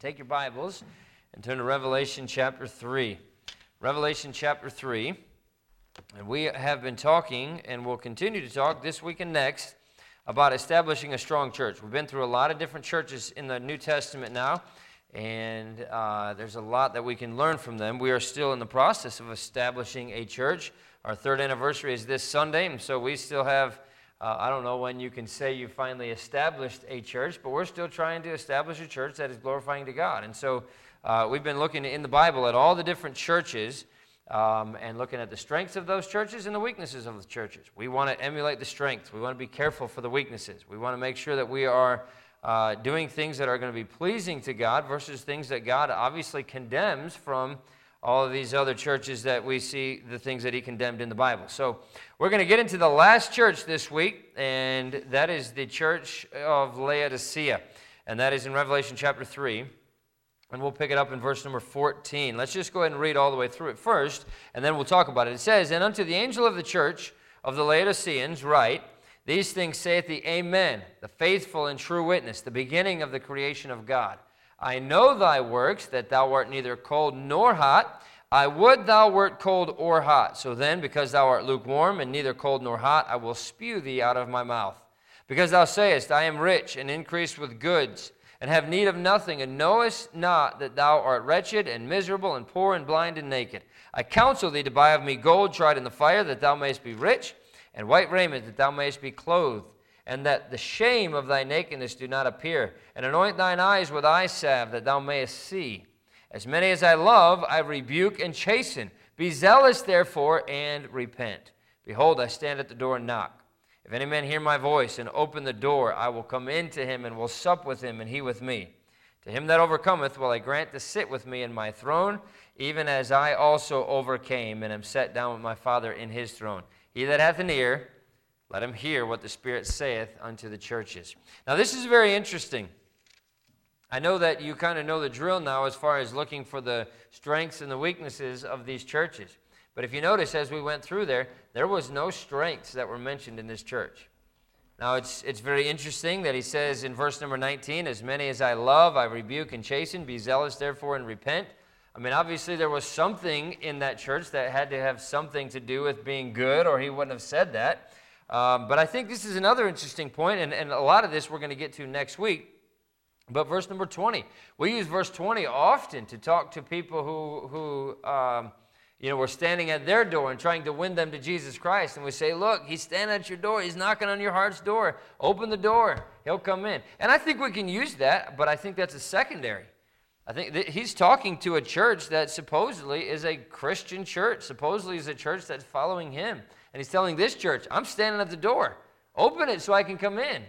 Take your Bibles and turn to Revelation chapter 3. Revelation chapter 3. And we have been talking and will continue to talk this week and next about establishing a strong church. We've been through a lot of different churches in the New Testament now, and uh, there's a lot that we can learn from them. We are still in the process of establishing a church. Our third anniversary is this Sunday, and so we still have uh, I don't know when you can say you finally established a church, but we're still trying to establish a church that is glorifying to God. And so uh, we've been looking in the Bible at all the different churches um, and looking at the strengths of those churches and the weaknesses of the churches. We want to emulate the strengths, we want to be careful for the weaknesses. We want to make sure that we are uh, doing things that are going to be pleasing to God versus things that God obviously condemns from all of these other churches that we see the things that he condemned in the Bible. So we're going to get into the last church this week, and that is the church of Laodicea. And that is in Revelation chapter 3. And we'll pick it up in verse number 14. Let's just go ahead and read all the way through it first, and then we'll talk about it. It says, And unto the angel of the church of the Laodiceans write, These things saith the Amen, the faithful and true witness, the beginning of the creation of God. I know thy works, that thou art neither cold nor hot. I would thou wert cold or hot. So then, because thou art lukewarm and neither cold nor hot, I will spew thee out of my mouth. Because thou sayest, I am rich and increased with goods, and have need of nothing, and knowest not that thou art wretched and miserable and poor and blind and naked. I counsel thee to buy of me gold tried in the fire, that thou mayest be rich, and white raiment, that thou mayest be clothed and that the shame of thy nakedness do not appear. And anoint thine eyes with eye salve, that thou mayest see. As many as I love, I rebuke and chasten. Be zealous, therefore, and repent. Behold, I stand at the door and knock. If any man hear my voice and open the door, I will come in to him and will sup with him, and he with me. To him that overcometh will I grant to sit with me in my throne, even as I also overcame and am set down with my Father in his throne. He that hath an ear, let him hear what the Spirit saith unto the churches. Now, this is very interesting. I know that you kind of know the drill now as far as looking for the strengths and the weaknesses of these churches. But if you notice, as we went through there, there was no strengths that were mentioned in this church. Now, it's, it's very interesting that he says in verse number 19, As many as I love, I rebuke and chasten. Be zealous, therefore, and repent. I mean, obviously, there was something in that church that had to have something to do with being good, or he wouldn't have said that. Um, but I think this is another interesting point, and, and a lot of this we're going to get to next week. But verse number 20, we use verse 20 often to talk to people who, who um, you know, we're standing at their door and trying to win them to Jesus Christ. And we say, Look, he's standing at your door. He's knocking on your heart's door. Open the door. He'll come in. And I think we can use that, but I think that's a secondary. I think he's talking to a church that supposedly is a Christian church, supposedly is a church that's following him. And he's telling this church, I'm standing at the door. Open it so I can come in.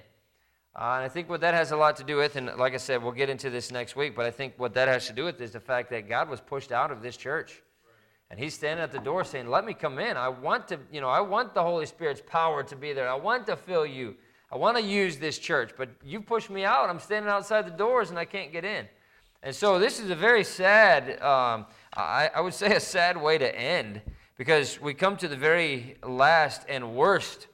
Uh, and I think what that has a lot to do with, and like I said, we'll get into this next week, but I think what that has to do with is the fact that God was pushed out of this church. And he's standing at the door saying, Let me come in. I want to, you know, I want the Holy Spirit's power to be there. I want to fill you. I want to use this church, but you pushed me out. I'm standing outside the doors and I can't get in. And so this is a very sad, um, I, I would say a sad way to end because we come to the very last and worst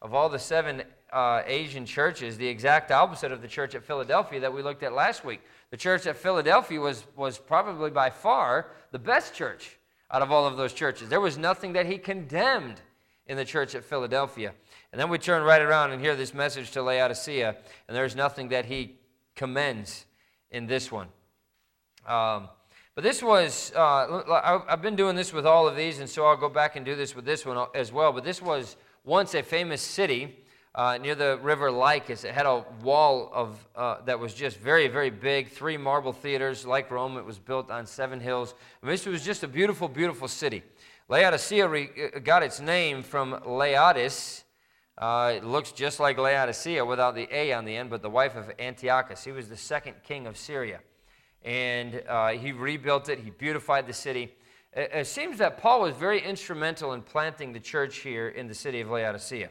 of all the seven uh, Asian churches, the exact opposite of the church at Philadelphia that we looked at last week. The church at Philadelphia was, was probably by far the best church out of all of those churches. There was nothing that he condemned in the church at Philadelphia. And then we turn right around and hear this message to Laodicea, and there's nothing that he commends in this one. Um, but this was, uh, I've been doing this with all of these, and so I'll go back and do this with this one as well. But this was once a famous city uh, near the river Lycus. It had a wall of, uh, that was just very, very big, three marble theaters like Rome. It was built on seven hills. This was just a beautiful, beautiful city. Laodicea re- uh, got its name from Laodice. Uh, it looks just like Laodicea without the A on the end, but the wife of Antiochus. He was the second king of Syria and uh, he rebuilt it, he beautified the city. It, it, seems that Paul was very instrumental in planting the church here in the city of Laodicea.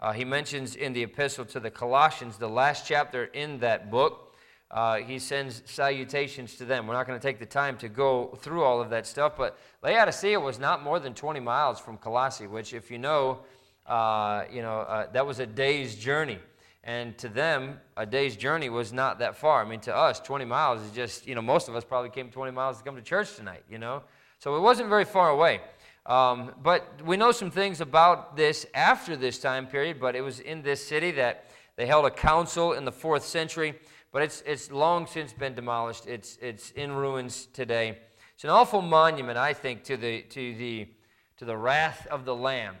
Uh, he mentions in the epistle to the Colossians, the last chapter in that book, uh, he sends salutations to them. We're not going to take the time to go through all of that stuff, but Laodicea was not more than 20 miles from Colossae, which, if you know, uh, you know uh, that was a day's journey. And to them, a day's journey was not that far. I mean, to us, 20 miles is just, you know, most of us probably came 20 miles to come to church tonight, you know? So it wasn't very far away. Um, but we know some things about this after this time period, but it was in this city that they held a council in the fourth century, but it's, it's long since been demolished. It's, it's in ruins today. It's an awful monument, I think, to the, to, the, to the wrath of the Lamb.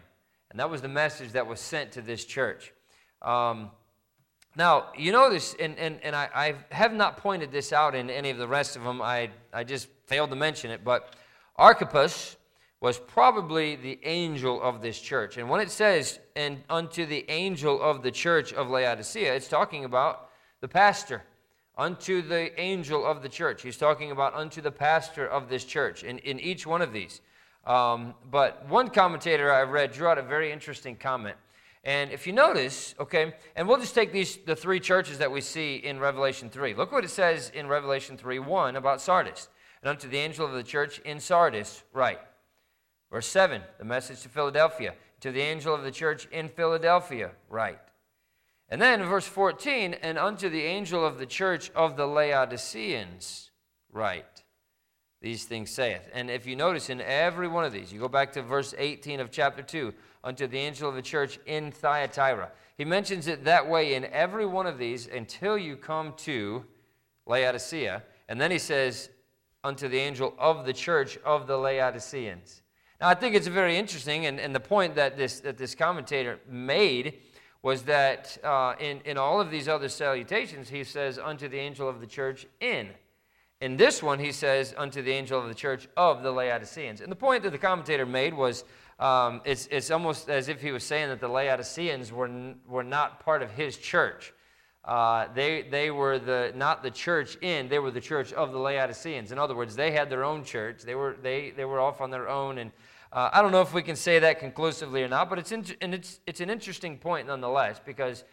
And that was the message that was sent to this church. Um, now, you notice, and, and, and I, I have not pointed this out in any of the rest of them, I, I just failed to mention it, but Archippus was probably the angel of this church. And when it says, and unto the angel of the church of Laodicea, it's talking about the pastor. Unto the angel of the church. He's talking about unto the pastor of this church in, in each one of these. Um, but one commentator I read drew out a very interesting comment. And if you notice, okay, and we'll just take these the three churches that we see in Revelation 3. Look what it says in Revelation 3 1 about Sardis. And unto the angel of the church in Sardis, write. Verse 7, the message to Philadelphia. To the angel of the church in Philadelphia, write. And then verse 14, and unto the angel of the church of the Laodiceans, write. These things saith. And if you notice in every one of these, you go back to verse 18 of chapter 2, unto the angel of the church in Thyatira. He mentions it that way in every one of these until you come to Laodicea. And then he says, unto the angel of the church of the Laodiceans. Now, I think it's very interesting, and, and the point that this, that this commentator made was that uh, in, in all of these other salutations, he says, unto the angel of the church in. In this one, he says, unto the angel of the church of the Laodiceans. And the point that the commentator made was um, it's, it's almost as if he was saying that the Laodiceans were, n- were not part of his church. Uh, they, they were the, not the church in, they were the church of the Laodiceans. In other words, they had their own church. They were, they, they were off on their own, and uh, I don't know if we can say that conclusively or not, but it's, in, and it's, it's an interesting point nonetheless because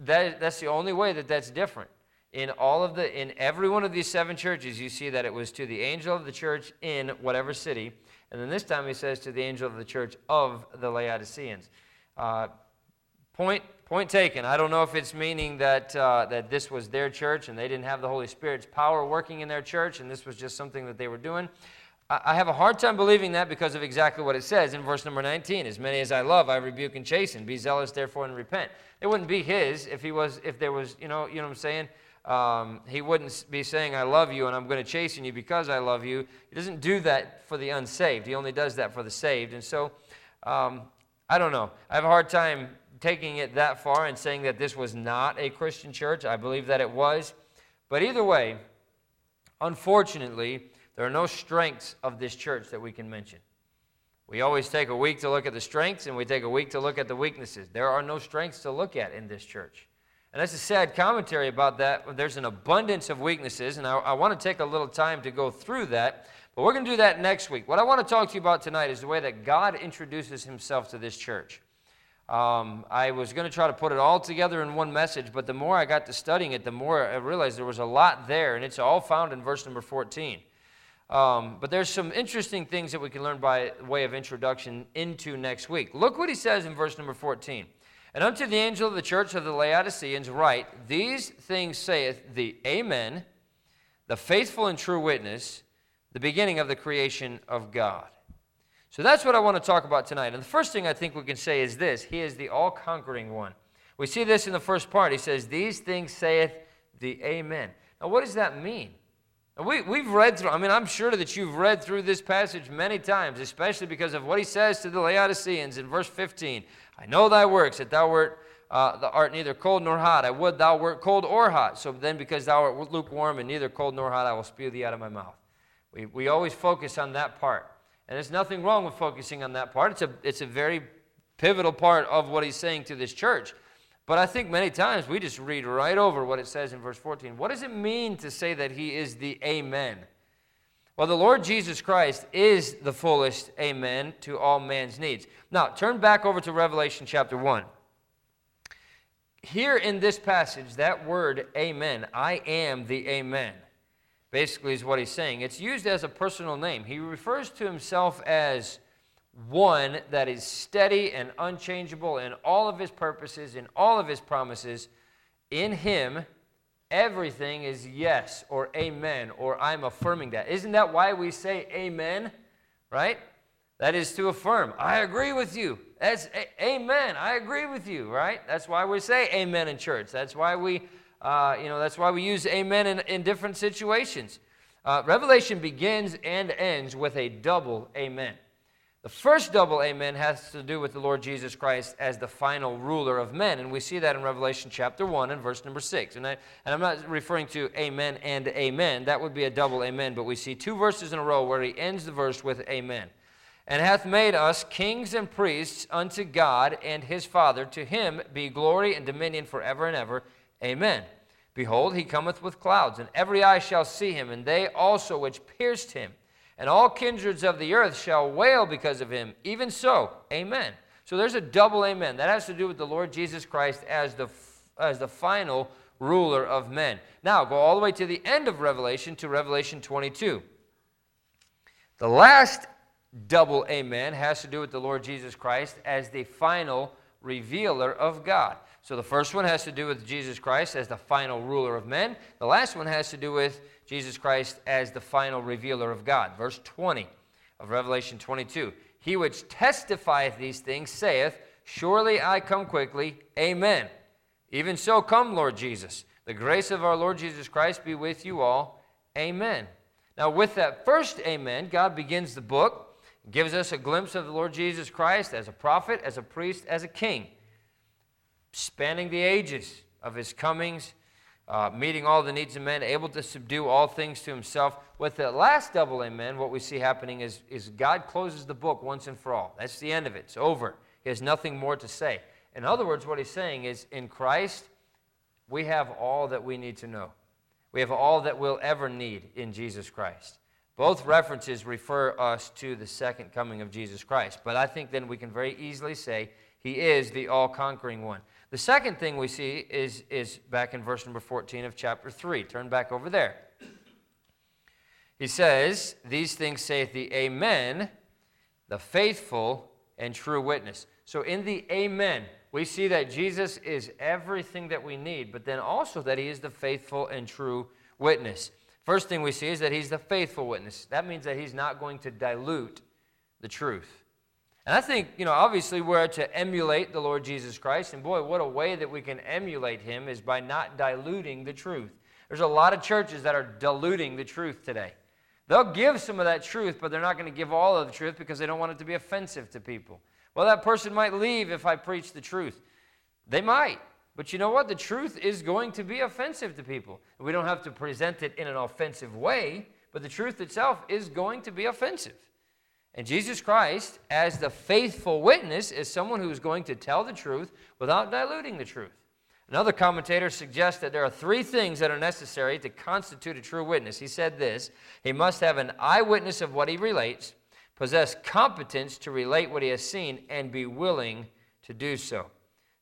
that, that's the only way that that's different. In all of the, in every one of these seven churches, you see that it was to the angel of the church in whatever city, and then this time he says to the angel of the church of the Laodiceans. Uh, point, point taken. I don't know if it's meaning that, uh, that this was their church and they didn't have the Holy Spirit's power working in their church, and this was just something that they were doing. I have a hard time believing that because of exactly what it says in verse number 19. As many as I love, I rebuke and chasten. Be zealous, therefore, and repent. It wouldn't be his if he was, if there was, you know, you know what I'm saying? Um, he wouldn't be saying, I love you and I'm going to chasten you because I love you. He doesn't do that for the unsaved. He only does that for the saved. And so, um, I don't know. I have a hard time taking it that far and saying that this was not a Christian church. I believe that it was. But either way, unfortunately, there are no strengths of this church that we can mention. We always take a week to look at the strengths and we take a week to look at the weaknesses. There are no strengths to look at in this church. And that's a sad commentary about that. There's an abundance of weaknesses, and I, I want to take a little time to go through that. But we're going to do that next week. What I want to talk to you about tonight is the way that God introduces himself to this church. Um, I was going to try to put it all together in one message, but the more I got to studying it, the more I realized there was a lot there, and it's all found in verse number 14. Um, but there's some interesting things that we can learn by way of introduction into next week. Look what he says in verse number 14. And unto the angel of the church of the Laodiceans write, These things saith the Amen, the faithful and true witness, the beginning of the creation of God. So that's what I want to talk about tonight. And the first thing I think we can say is this He is the all conquering one. We see this in the first part. He says, These things saith the Amen. Now, what does that mean? We, we've read through, I mean, I'm sure that you've read through this passage many times, especially because of what he says to the Laodiceans in verse 15. I know thy works, that thou wert, uh, art neither cold nor hot. I would thou wert cold or hot. So then, because thou art lukewarm and neither cold nor hot, I will spew thee out of my mouth. We, we always focus on that part. And there's nothing wrong with focusing on that part. It's a, it's a very pivotal part of what he's saying to this church. But I think many times we just read right over what it says in verse 14. What does it mean to say that he is the Amen? Well, the Lord Jesus Christ is the fullest Amen to all man's needs. Now, turn back over to Revelation chapter 1. Here in this passage, that word Amen, I am the Amen, basically is what he's saying. It's used as a personal name. He refers to himself as one that is steady and unchangeable in all of his purposes, in all of his promises, in Him, everything is yes or amen or I'm affirming that. Isn't that why we say amen? Right? That is to affirm. I agree with you. That's a- amen. I agree with you, right? That's why we say amen in church. That's why we, uh, you know, that's why we use amen in, in different situations. Uh, Revelation begins and ends with a double amen. The first double amen has to do with the Lord Jesus Christ as the final ruler of men. And we see that in Revelation chapter 1 and verse number 6. And, I, and I'm not referring to amen and amen. That would be a double amen. But we see two verses in a row where he ends the verse with amen. And hath made us kings and priests unto God and his Father. To him be glory and dominion forever and ever. Amen. Behold, he cometh with clouds, and every eye shall see him, and they also which pierced him and all kindreds of the earth shall wail because of him. Even so, amen. So there's a double amen. That has to do with the Lord Jesus Christ as the, as the final ruler of men. Now, go all the way to the end of Revelation, to Revelation 22. The last double amen has to do with the Lord Jesus Christ as the final revealer of God. So the first one has to do with Jesus Christ as the final ruler of men. The last one has to do with Jesus Christ as the final revealer of God. Verse 20 of Revelation 22. He which testifieth these things saith, Surely I come quickly. Amen. Even so, come, Lord Jesus. The grace of our Lord Jesus Christ be with you all. Amen. Now, with that first amen, God begins the book, gives us a glimpse of the Lord Jesus Christ as a prophet, as a priest, as a king, spanning the ages of his comings uh, meeting all the needs of men, able to subdue all things to himself. With the last double amen, what we see happening is, is God closes the book once and for all. That's the end of it. It's over. He has nothing more to say. In other words, what he's saying is in Christ, we have all that we need to know. We have all that we'll ever need in Jesus Christ. Both references refer us to the second coming of Jesus Christ. But I think then we can very easily say he is the all conquering one. The second thing we see is, is back in verse number 14 of chapter 3. Turn back over there. He says, These things saith the Amen, the faithful and true witness. So in the Amen, we see that Jesus is everything that we need, but then also that he is the faithful and true witness. First thing we see is that he's the faithful witness. That means that he's not going to dilute the truth. And I think, you know, obviously we're to emulate the Lord Jesus Christ. And boy, what a way that we can emulate him is by not diluting the truth. There's a lot of churches that are diluting the truth today. They'll give some of that truth, but they're not going to give all of the truth because they don't want it to be offensive to people. Well, that person might leave if I preach the truth. They might. But you know what? The truth is going to be offensive to people. We don't have to present it in an offensive way, but the truth itself is going to be offensive. And Jesus Christ, as the faithful witness, is someone who is going to tell the truth without diluting the truth. Another commentator suggests that there are three things that are necessary to constitute a true witness. He said this He must have an eyewitness of what he relates, possess competence to relate what he has seen, and be willing to do so.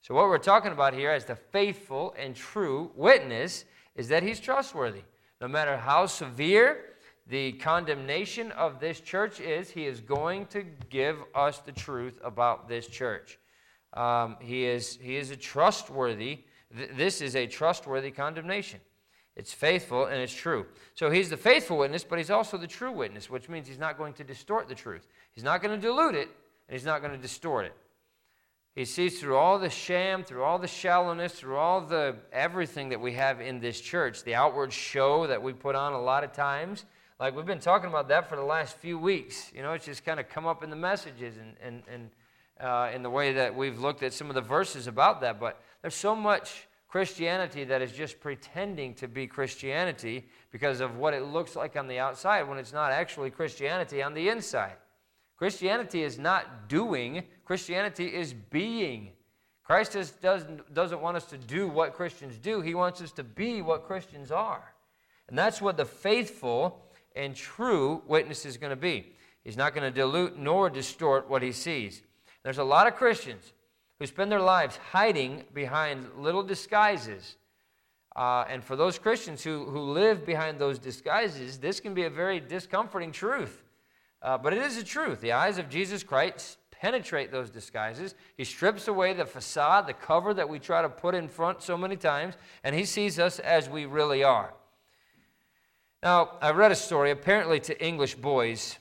So, what we're talking about here as the faithful and true witness is that he's trustworthy. No matter how severe the condemnation of this church is he is going to give us the truth about this church. Um, he, is, he is a trustworthy, th- this is a trustworthy condemnation. It's faithful and it's true. So he's the faithful witness, but he's also the true witness, which means he's not going to distort the truth. He's not going to dilute it, and he's not going to distort it. He sees through all the sham, through all the shallowness, through all the everything that we have in this church, the outward show that we put on a lot of times like we've been talking about that for the last few weeks. You know, it's just kind of come up in the messages and, and, and uh, in the way that we've looked at some of the verses about that. But there's so much Christianity that is just pretending to be Christianity because of what it looks like on the outside when it's not actually Christianity on the inside. Christianity is not doing, Christianity is being. Christ doesn't, doesn't want us to do what Christians do, He wants us to be what Christians are. And that's what the faithful and true witness is going to be. He's not going to dilute nor distort what he sees. There's a lot of Christians who spend their lives hiding behind little disguises. Uh, and for those Christians who, who live behind those disguises, this can be a very discomforting truth. Uh, but it is a truth. The eyes of Jesus Christ penetrate those disguises. He strips away the facade, the cover that we try to put in front so many times, and he sees us as we really are. Now, I read a story, apparently to English boys,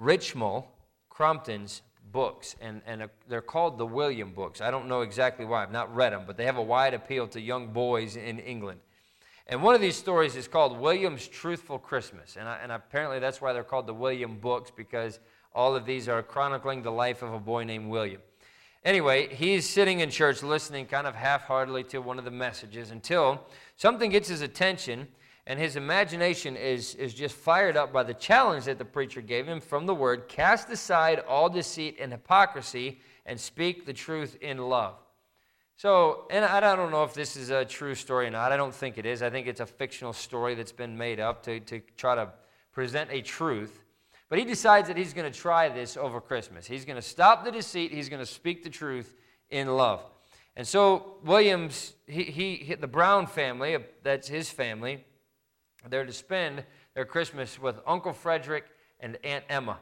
Richmal Crompton's books, and, and uh, they're called the William books. I don't know exactly why, I've not read them, but they have a wide appeal to young boys in England. And one of these stories is called William's Truthful Christmas. And, I, and apparently that's why they're called the William books, because all of these are chronicling the life of a boy named William. Anyway, he's sitting in church listening kind of half heartedly to one of the messages until something gets his attention and his imagination is, is just fired up by the challenge that the preacher gave him from the word cast aside all deceit and hypocrisy and speak the truth in love. So, and I don't know if this is a true story or not. I don't think it is. I think it's a fictional story that's been made up to, to try to present a truth. But he decides that he's going to try this over Christmas. He's going to stop the deceit, he's going to speak the truth in love. And so, Williams, he, he, the Brown family, that's his family, they're to spend their Christmas with Uncle Frederick and Aunt Emma.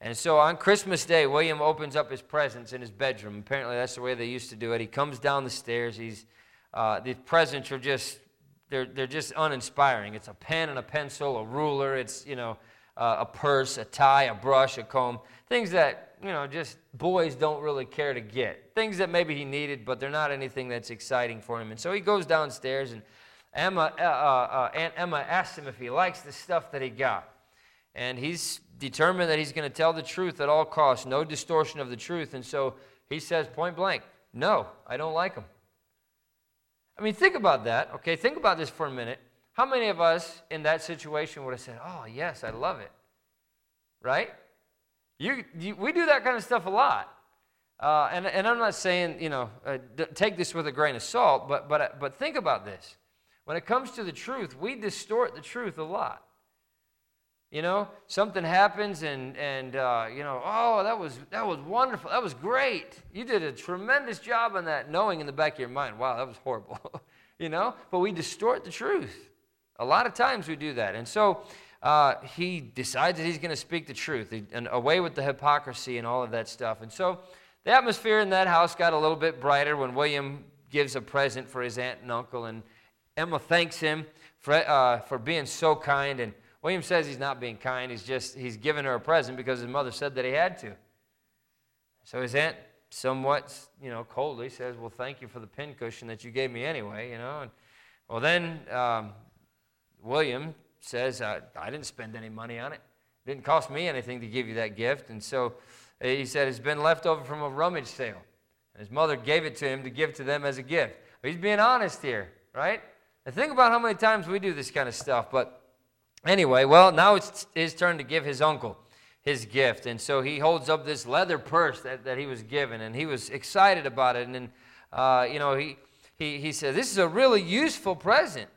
And so on Christmas Day, William opens up his presents in his bedroom. Apparently, that's the way they used to do it. He comes down the stairs. He's uh, the presents are just they're they're just uninspiring. It's a pen and a pencil, a ruler. It's you know uh, a purse, a tie, a brush, a comb. Things that you know just boys don't really care to get. Things that maybe he needed, but they're not anything that's exciting for him. And so he goes downstairs, and Emma uh, uh, uh Aunt Emma asks him if he likes the stuff that he got, and he's determined that he's going to tell the truth at all costs, no distortion of the truth. And so he says point blank, No, I don't like them. I mean, think about that, okay? Think about this for a minute. How many of us in that situation would have said, Oh, yes, I love it? Right? You, you we do that kind of stuff a lot. Uh, and, and I'm not saying, you know, uh, take this with a grain of salt, but, but, but think about this. When it comes to the truth, we distort the truth a lot. You know, something happens and, and uh, you know, oh, that was, that was wonderful. That was great. You did a tremendous job on that, knowing in the back of your mind, wow, that was horrible. you know, but we distort the truth. A lot of times we do that. And so uh, he decides that he's going to speak the truth and away with the hypocrisy and all of that stuff. And so the atmosphere in that house got a little bit brighter when William gives a present for his aunt and uncle. And Emma thanks him for, uh, for being so kind. And William says he's not being kind. He's just, he's given her a present because his mother said that he had to. So his aunt, somewhat, you know, coldly says, well, thank you for the pincushion that you gave me anyway, you know. And, well, then um, William says, I, I didn't spend any money on it. It didn't cost me anything to give you that gift. And so uh, he said, it's been left over from a rummage sale. And his mother gave it to him to give to them as a gift. He's being honest here, right? And think about how many times we do this kind of stuff, but Anyway, well, now it's his turn to give his uncle his gift. And so he holds up this leather purse that, that he was given, and he was excited about it. And then, uh, you know, he, he, he said, This is a really useful present.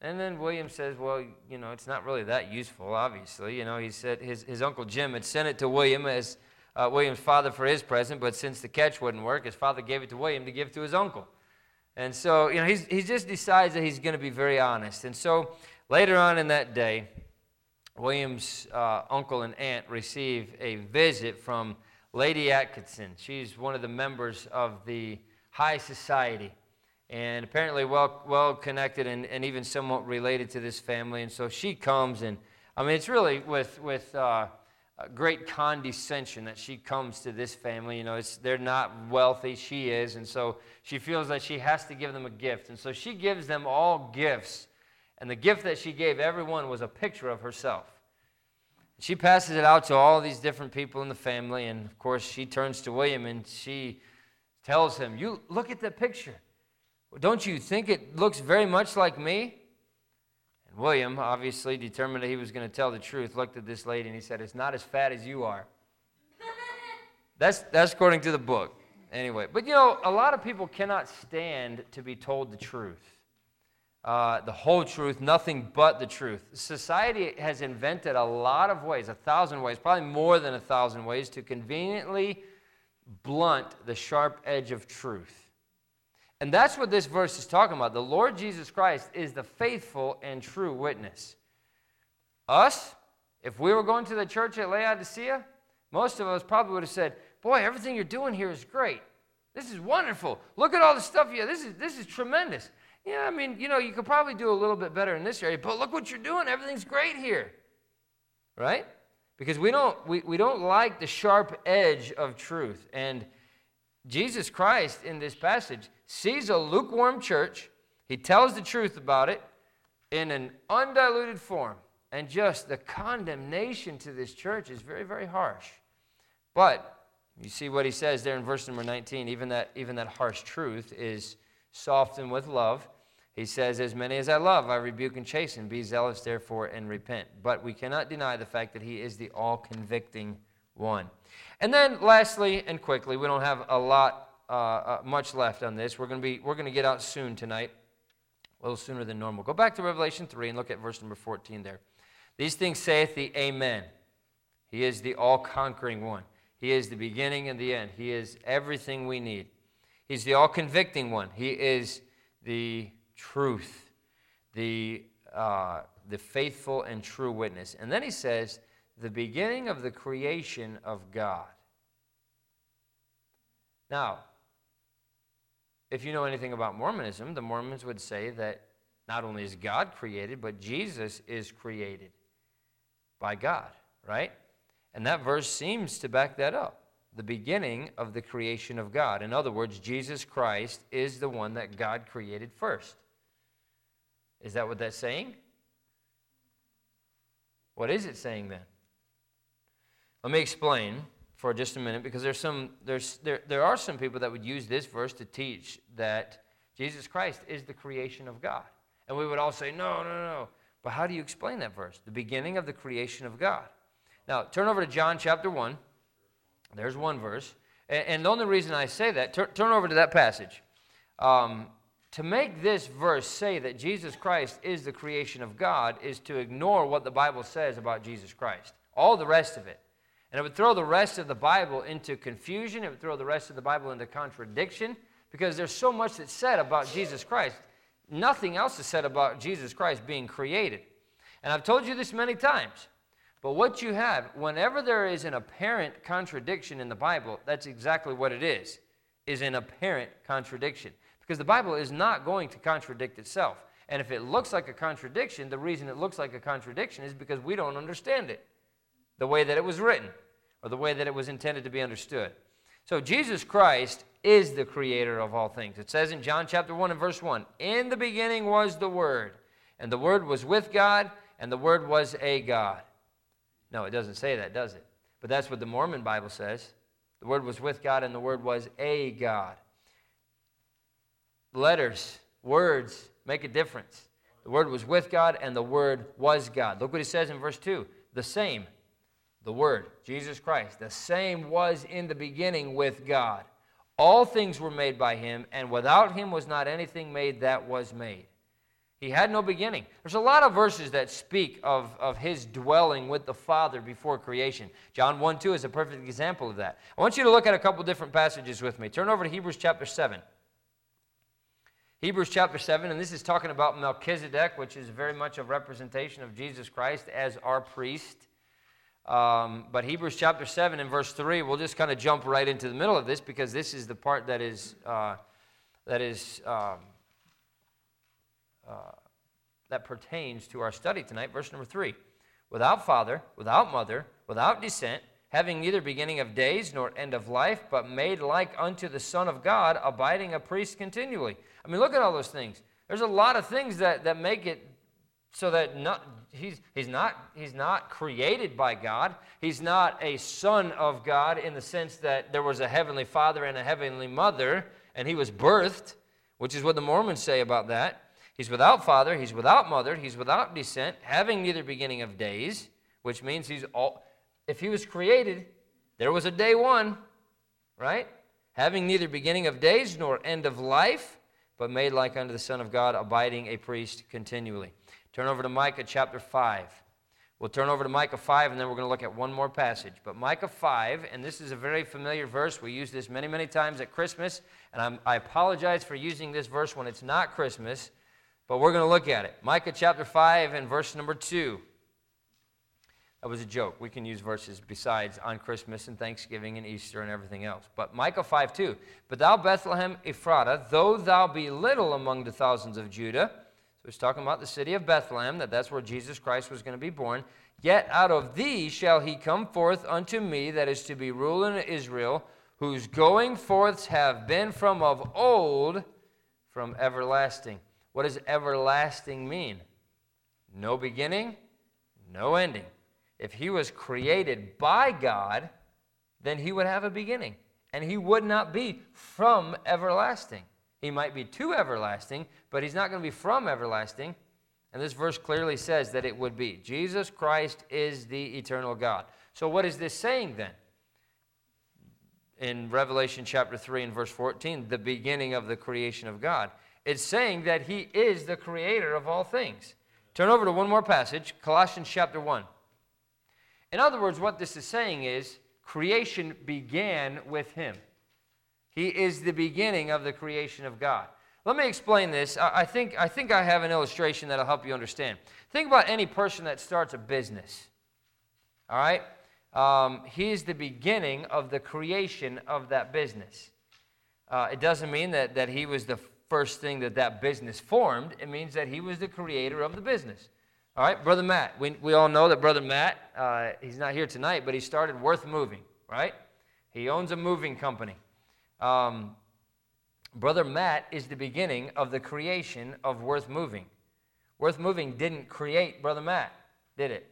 And then William says, Well, you know, it's not really that useful, obviously. You know, he said his, his uncle Jim had sent it to William as uh, William's father for his present, but since the catch wouldn't work, his father gave it to William to give to his uncle. And so, you know, he's, he just decides that he's going to be very honest. And so Later on in that day, William's uh, uncle and aunt receive a visit from Lady Atkinson. She's one of the members of the high society and apparently well, well connected and, and even somewhat related to this family. And so she comes, and I mean, it's really with, with uh, great condescension that she comes to this family. You know, they're not wealthy, she is, and so she feels that she has to give them a gift. And so she gives them all gifts and the gift that she gave everyone was a picture of herself. She passes it out to all these different people in the family, and of course, she turns to William and she tells him, You look at the picture. Don't you think it looks very much like me? William, obviously determined that he was going to tell the truth, looked at this lady and he said, It's not as fat as you are. that's, that's according to the book. Anyway, but you know, a lot of people cannot stand to be told the truth uh, the whole truth, nothing but the truth. Society has invented a lot of ways, a thousand ways, probably more than a thousand ways, to conveniently blunt the sharp edge of truth. And that's what this verse is talking about. The Lord Jesus Christ is the faithful and true witness. Us, if we were going to the church at Laodicea, most of us probably would have said, Boy, everything you're doing here is great. This is wonderful. Look at all the stuff you this is this is tremendous. Yeah, I mean, you know, you could probably do a little bit better in this area, but look what you're doing. Everything's great here. Right? Because we don't we, we don't like the sharp edge of truth. And Jesus Christ in this passage sees a lukewarm church. He tells the truth about it in an undiluted form. And just the condemnation to this church is very, very harsh. But you see what he says there in verse number 19. Even that, even that harsh truth is softened with love. He says, As many as I love, I rebuke and chasten. Be zealous, therefore, and repent. But we cannot deny the fact that he is the all convicting one. And then, lastly and quickly, we don't have a lot, uh, uh, much left on this. We're going to be, we're going to get out soon tonight, a little sooner than normal. Go back to Revelation 3 and look at verse number 14 there. These things saith the Amen. He is the all conquering one. He is the beginning and the end. He is everything we need. He's the all convicting one. He is the truth, the, uh, the faithful and true witness. And then he says, the beginning of the creation of God. Now, if you know anything about Mormonism, the Mormons would say that not only is God created, but Jesus is created by God, right? And that verse seems to back that up. The beginning of the creation of God. In other words, Jesus Christ is the one that God created first. Is that what that's saying? What is it saying then? Let me explain for just a minute because there's some, there's, there, there are some people that would use this verse to teach that Jesus Christ is the creation of God. And we would all say, no, no, no. But how do you explain that verse? The beginning of the creation of God. Now, turn over to John chapter 1. There's one verse. And, and the only reason I say that, tur- turn over to that passage. Um, to make this verse say that Jesus Christ is the creation of God is to ignore what the Bible says about Jesus Christ, all the rest of it. And it would throw the rest of the Bible into confusion. It would throw the rest of the Bible into contradiction because there's so much that's said about Jesus Christ. Nothing else is said about Jesus Christ being created. And I've told you this many times. But what you have, whenever there is an apparent contradiction in the Bible, that's exactly what it is, is an apparent contradiction. Because the Bible is not going to contradict itself. And if it looks like a contradiction, the reason it looks like a contradiction is because we don't understand it the way that it was written or the way that it was intended to be understood. So Jesus Christ is the creator of all things. It says in John chapter 1 and verse 1 In the beginning was the Word, and the Word was with God, and the Word was a God. No, it doesn't say that, does it? But that's what the Mormon Bible says. The Word was with God, and the Word was a God. Letters, words make a difference. The Word was with God, and the Word was God. Look what he says in verse 2 the same the Word, Jesus Christ, the same was in the beginning with God. All things were made by him, and without him was not anything made that was made. He had no beginning. There's a lot of verses that speak of, of his dwelling with the Father before creation. John 1 2 is a perfect example of that. I want you to look at a couple different passages with me. Turn over to Hebrews chapter 7. Hebrews chapter 7, and this is talking about Melchizedek, which is very much a representation of Jesus Christ as our priest. Um, but Hebrews chapter 7 and verse 3, we'll just kind of jump right into the middle of this because this is the part that is, uh, that, is um, uh, that pertains to our study tonight. Verse number 3 Without father, without mother, without descent, having neither beginning of days nor end of life, but made like unto the Son of God, abiding a priest continually. I mean, look at all those things. There's a lot of things that, that make it so that not, he's, he's, not, he's not created by God. He's not a son of God in the sense that there was a heavenly father and a heavenly mother, and he was birthed, which is what the Mormons say about that. He's without father, he's without mother, he's without descent, having neither beginning of days, which means he's all. If he was created, there was a day one, right? Having neither beginning of days nor end of life, but made like unto the Son of God, abiding a priest continually. Turn over to Micah chapter 5. We'll turn over to Micah 5 and then we're going to look at one more passage. But Micah 5, and this is a very familiar verse. We use this many, many times at Christmas. And I'm, i apologize for using this verse when it's not Christmas, but we're going to look at it. Micah chapter 5 and verse number 2. That was a joke. We can use verses besides on Christmas and Thanksgiving and Easter and everything else. But Micah 5 2. But thou, Bethlehem Ephratah, though thou be little among the thousands of Judah, he's talking about the city of Bethlehem, that that's where Jesus Christ was going to be born. Yet out of thee shall he come forth unto me, that is to be ruler in Israel, whose going forths have been from of old, from everlasting. What does everlasting mean? No beginning, no ending. If he was created by God, then he would have a beginning. And he would not be from everlasting. He might be to everlasting, but he's not going to be from everlasting. And this verse clearly says that it would be. Jesus Christ is the eternal God. So, what is this saying then? In Revelation chapter 3 and verse 14, the beginning of the creation of God. It's saying that he is the creator of all things. Turn over to one more passage, Colossians chapter 1. In other words, what this is saying is creation began with him. He is the beginning of the creation of God. Let me explain this. I think, I think I have an illustration that'll help you understand. Think about any person that starts a business. All right? Um, he is the beginning of the creation of that business. Uh, it doesn't mean that, that he was the first thing that that business formed, it means that he was the creator of the business. All right, Brother Matt. We, we all know that Brother Matt, uh, he's not here tonight, but he started Worth Moving, right? He owns a moving company. Um, Brother Matt is the beginning of the creation of Worth Moving. Worth Moving didn't create Brother Matt, did it?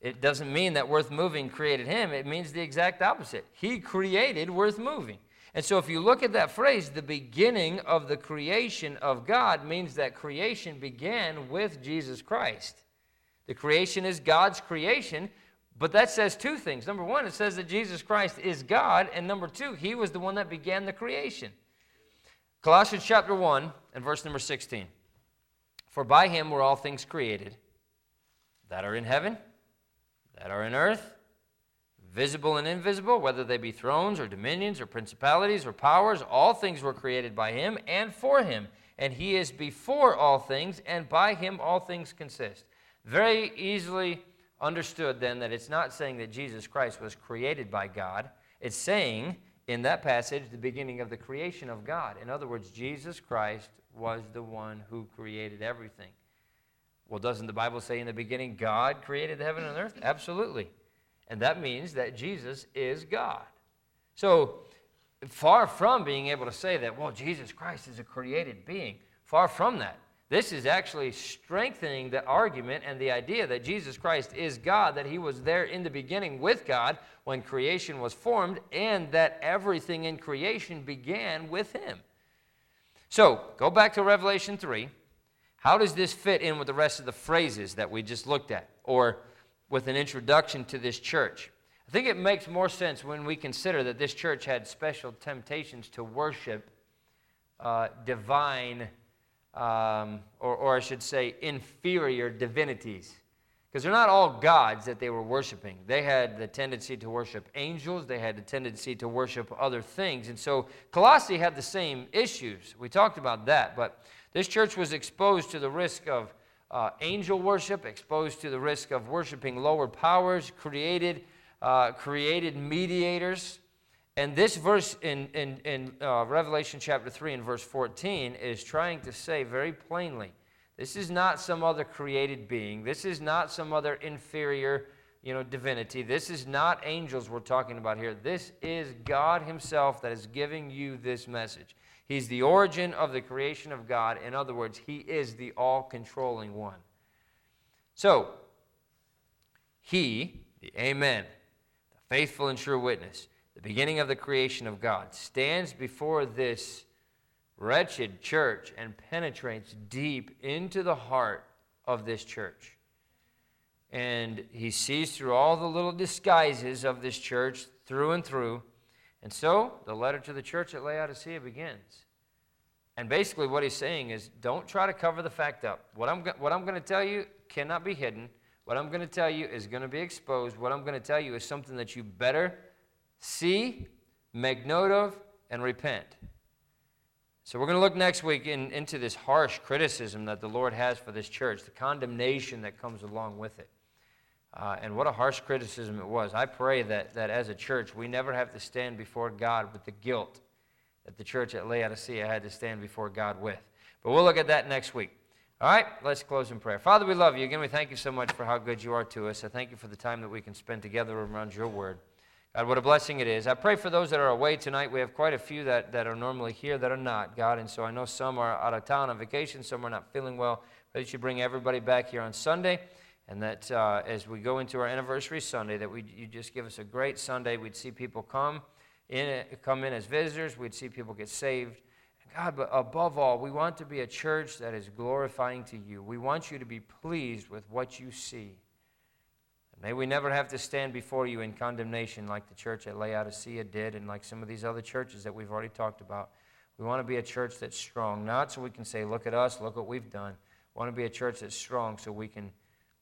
It doesn't mean that Worth Moving created him, it means the exact opposite. He created Worth Moving. And so, if you look at that phrase, the beginning of the creation of God means that creation began with Jesus Christ. The creation is God's creation, but that says two things. Number one, it says that Jesus Christ is God, and number two, he was the one that began the creation. Colossians chapter 1 and verse number 16. For by him were all things created that are in heaven, that are in earth visible and invisible, whether they be thrones or dominions or principalities or powers, all things were created by him and for him. And he is before all things, and by him all things consist. Very easily understood then that it's not saying that Jesus Christ was created by God. It's saying in that passage the beginning of the creation of God. In other words, Jesus Christ was the one who created everything. Well, doesn't the Bible say in the beginning God created heaven and earth? Absolutely. And that means that Jesus is God. So, far from being able to say that, well, Jesus Christ is a created being, far from that. This is actually strengthening the argument and the idea that Jesus Christ is God, that he was there in the beginning with God when creation was formed, and that everything in creation began with him. So, go back to Revelation 3. How does this fit in with the rest of the phrases that we just looked at? Or with an introduction to this church. I think it makes more sense when we consider that this church had special temptations to worship uh, divine, um, or, or I should say, inferior divinities. Because they're not all gods that they were worshiping. They had the tendency to worship angels, they had the tendency to worship other things. And so Colossae had the same issues. We talked about that. But this church was exposed to the risk of uh, angel worship, exposed to the risk of worshiping lower powers, created, uh, created mediators. And this verse in, in, in uh, Revelation chapter 3 and verse 14 is trying to say very plainly this is not some other created being, this is not some other inferior you know, divinity. This is not angels we're talking about here. This is God Himself that is giving you this message. He's the origin of the creation of God. In other words, He is the all controlling one. So, He, the Amen, the faithful and true witness, the beginning of the creation of God, stands before this wretched church and penetrates deep into the heart of this church. And he sees through all the little disguises of this church through and through and so the letter to the church at Laodicea begins. And basically, what he's saying is don't try to cover the fact up. What I'm, what I'm going to tell you cannot be hidden. What I'm going to tell you is going to be exposed. What I'm going to tell you is something that you better see, make note of, and repent. So, we're going to look next week in, into this harsh criticism that the Lord has for this church, the condemnation that comes along with it. Uh, and what a harsh criticism it was. I pray that, that as a church, we never have to stand before God with the guilt that the church at Laodicea had to stand before God with. But we'll look at that next week. All right, let's close in prayer. Father, we love you. Again, we thank you so much for how good you are to us. I thank you for the time that we can spend together around your word. God, what a blessing it is. I pray for those that are away tonight. We have quite a few that, that are normally here that are not, God. And so I know some are out of town on vacation, some are not feeling well. But that you bring everybody back here on Sunday. And that uh, as we go into our anniversary Sunday, that we, you just give us a great Sunday. We'd see people come in, come in as visitors. We'd see people get saved. God, but above all, we want to be a church that is glorifying to you. We want you to be pleased with what you see. May we never have to stand before you in condemnation like the church at Laodicea did and like some of these other churches that we've already talked about. We want to be a church that's strong, not so we can say, look at us, look what we've done. We want to be a church that's strong so we can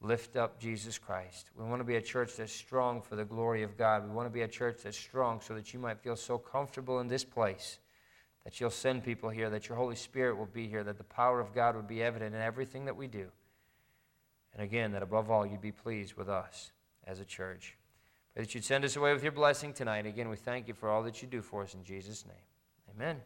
lift up Jesus Christ. We want to be a church that's strong for the glory of God. We want to be a church that's strong so that you might feel so comfortable in this place that you'll send people here, that your Holy Spirit will be here, that the power of God would be evident in everything that we do. And again, that above all, you'd be pleased with us as a church. Pray that you'd send us away with your blessing tonight. Again, we thank you for all that you do for us in Jesus' name. Amen.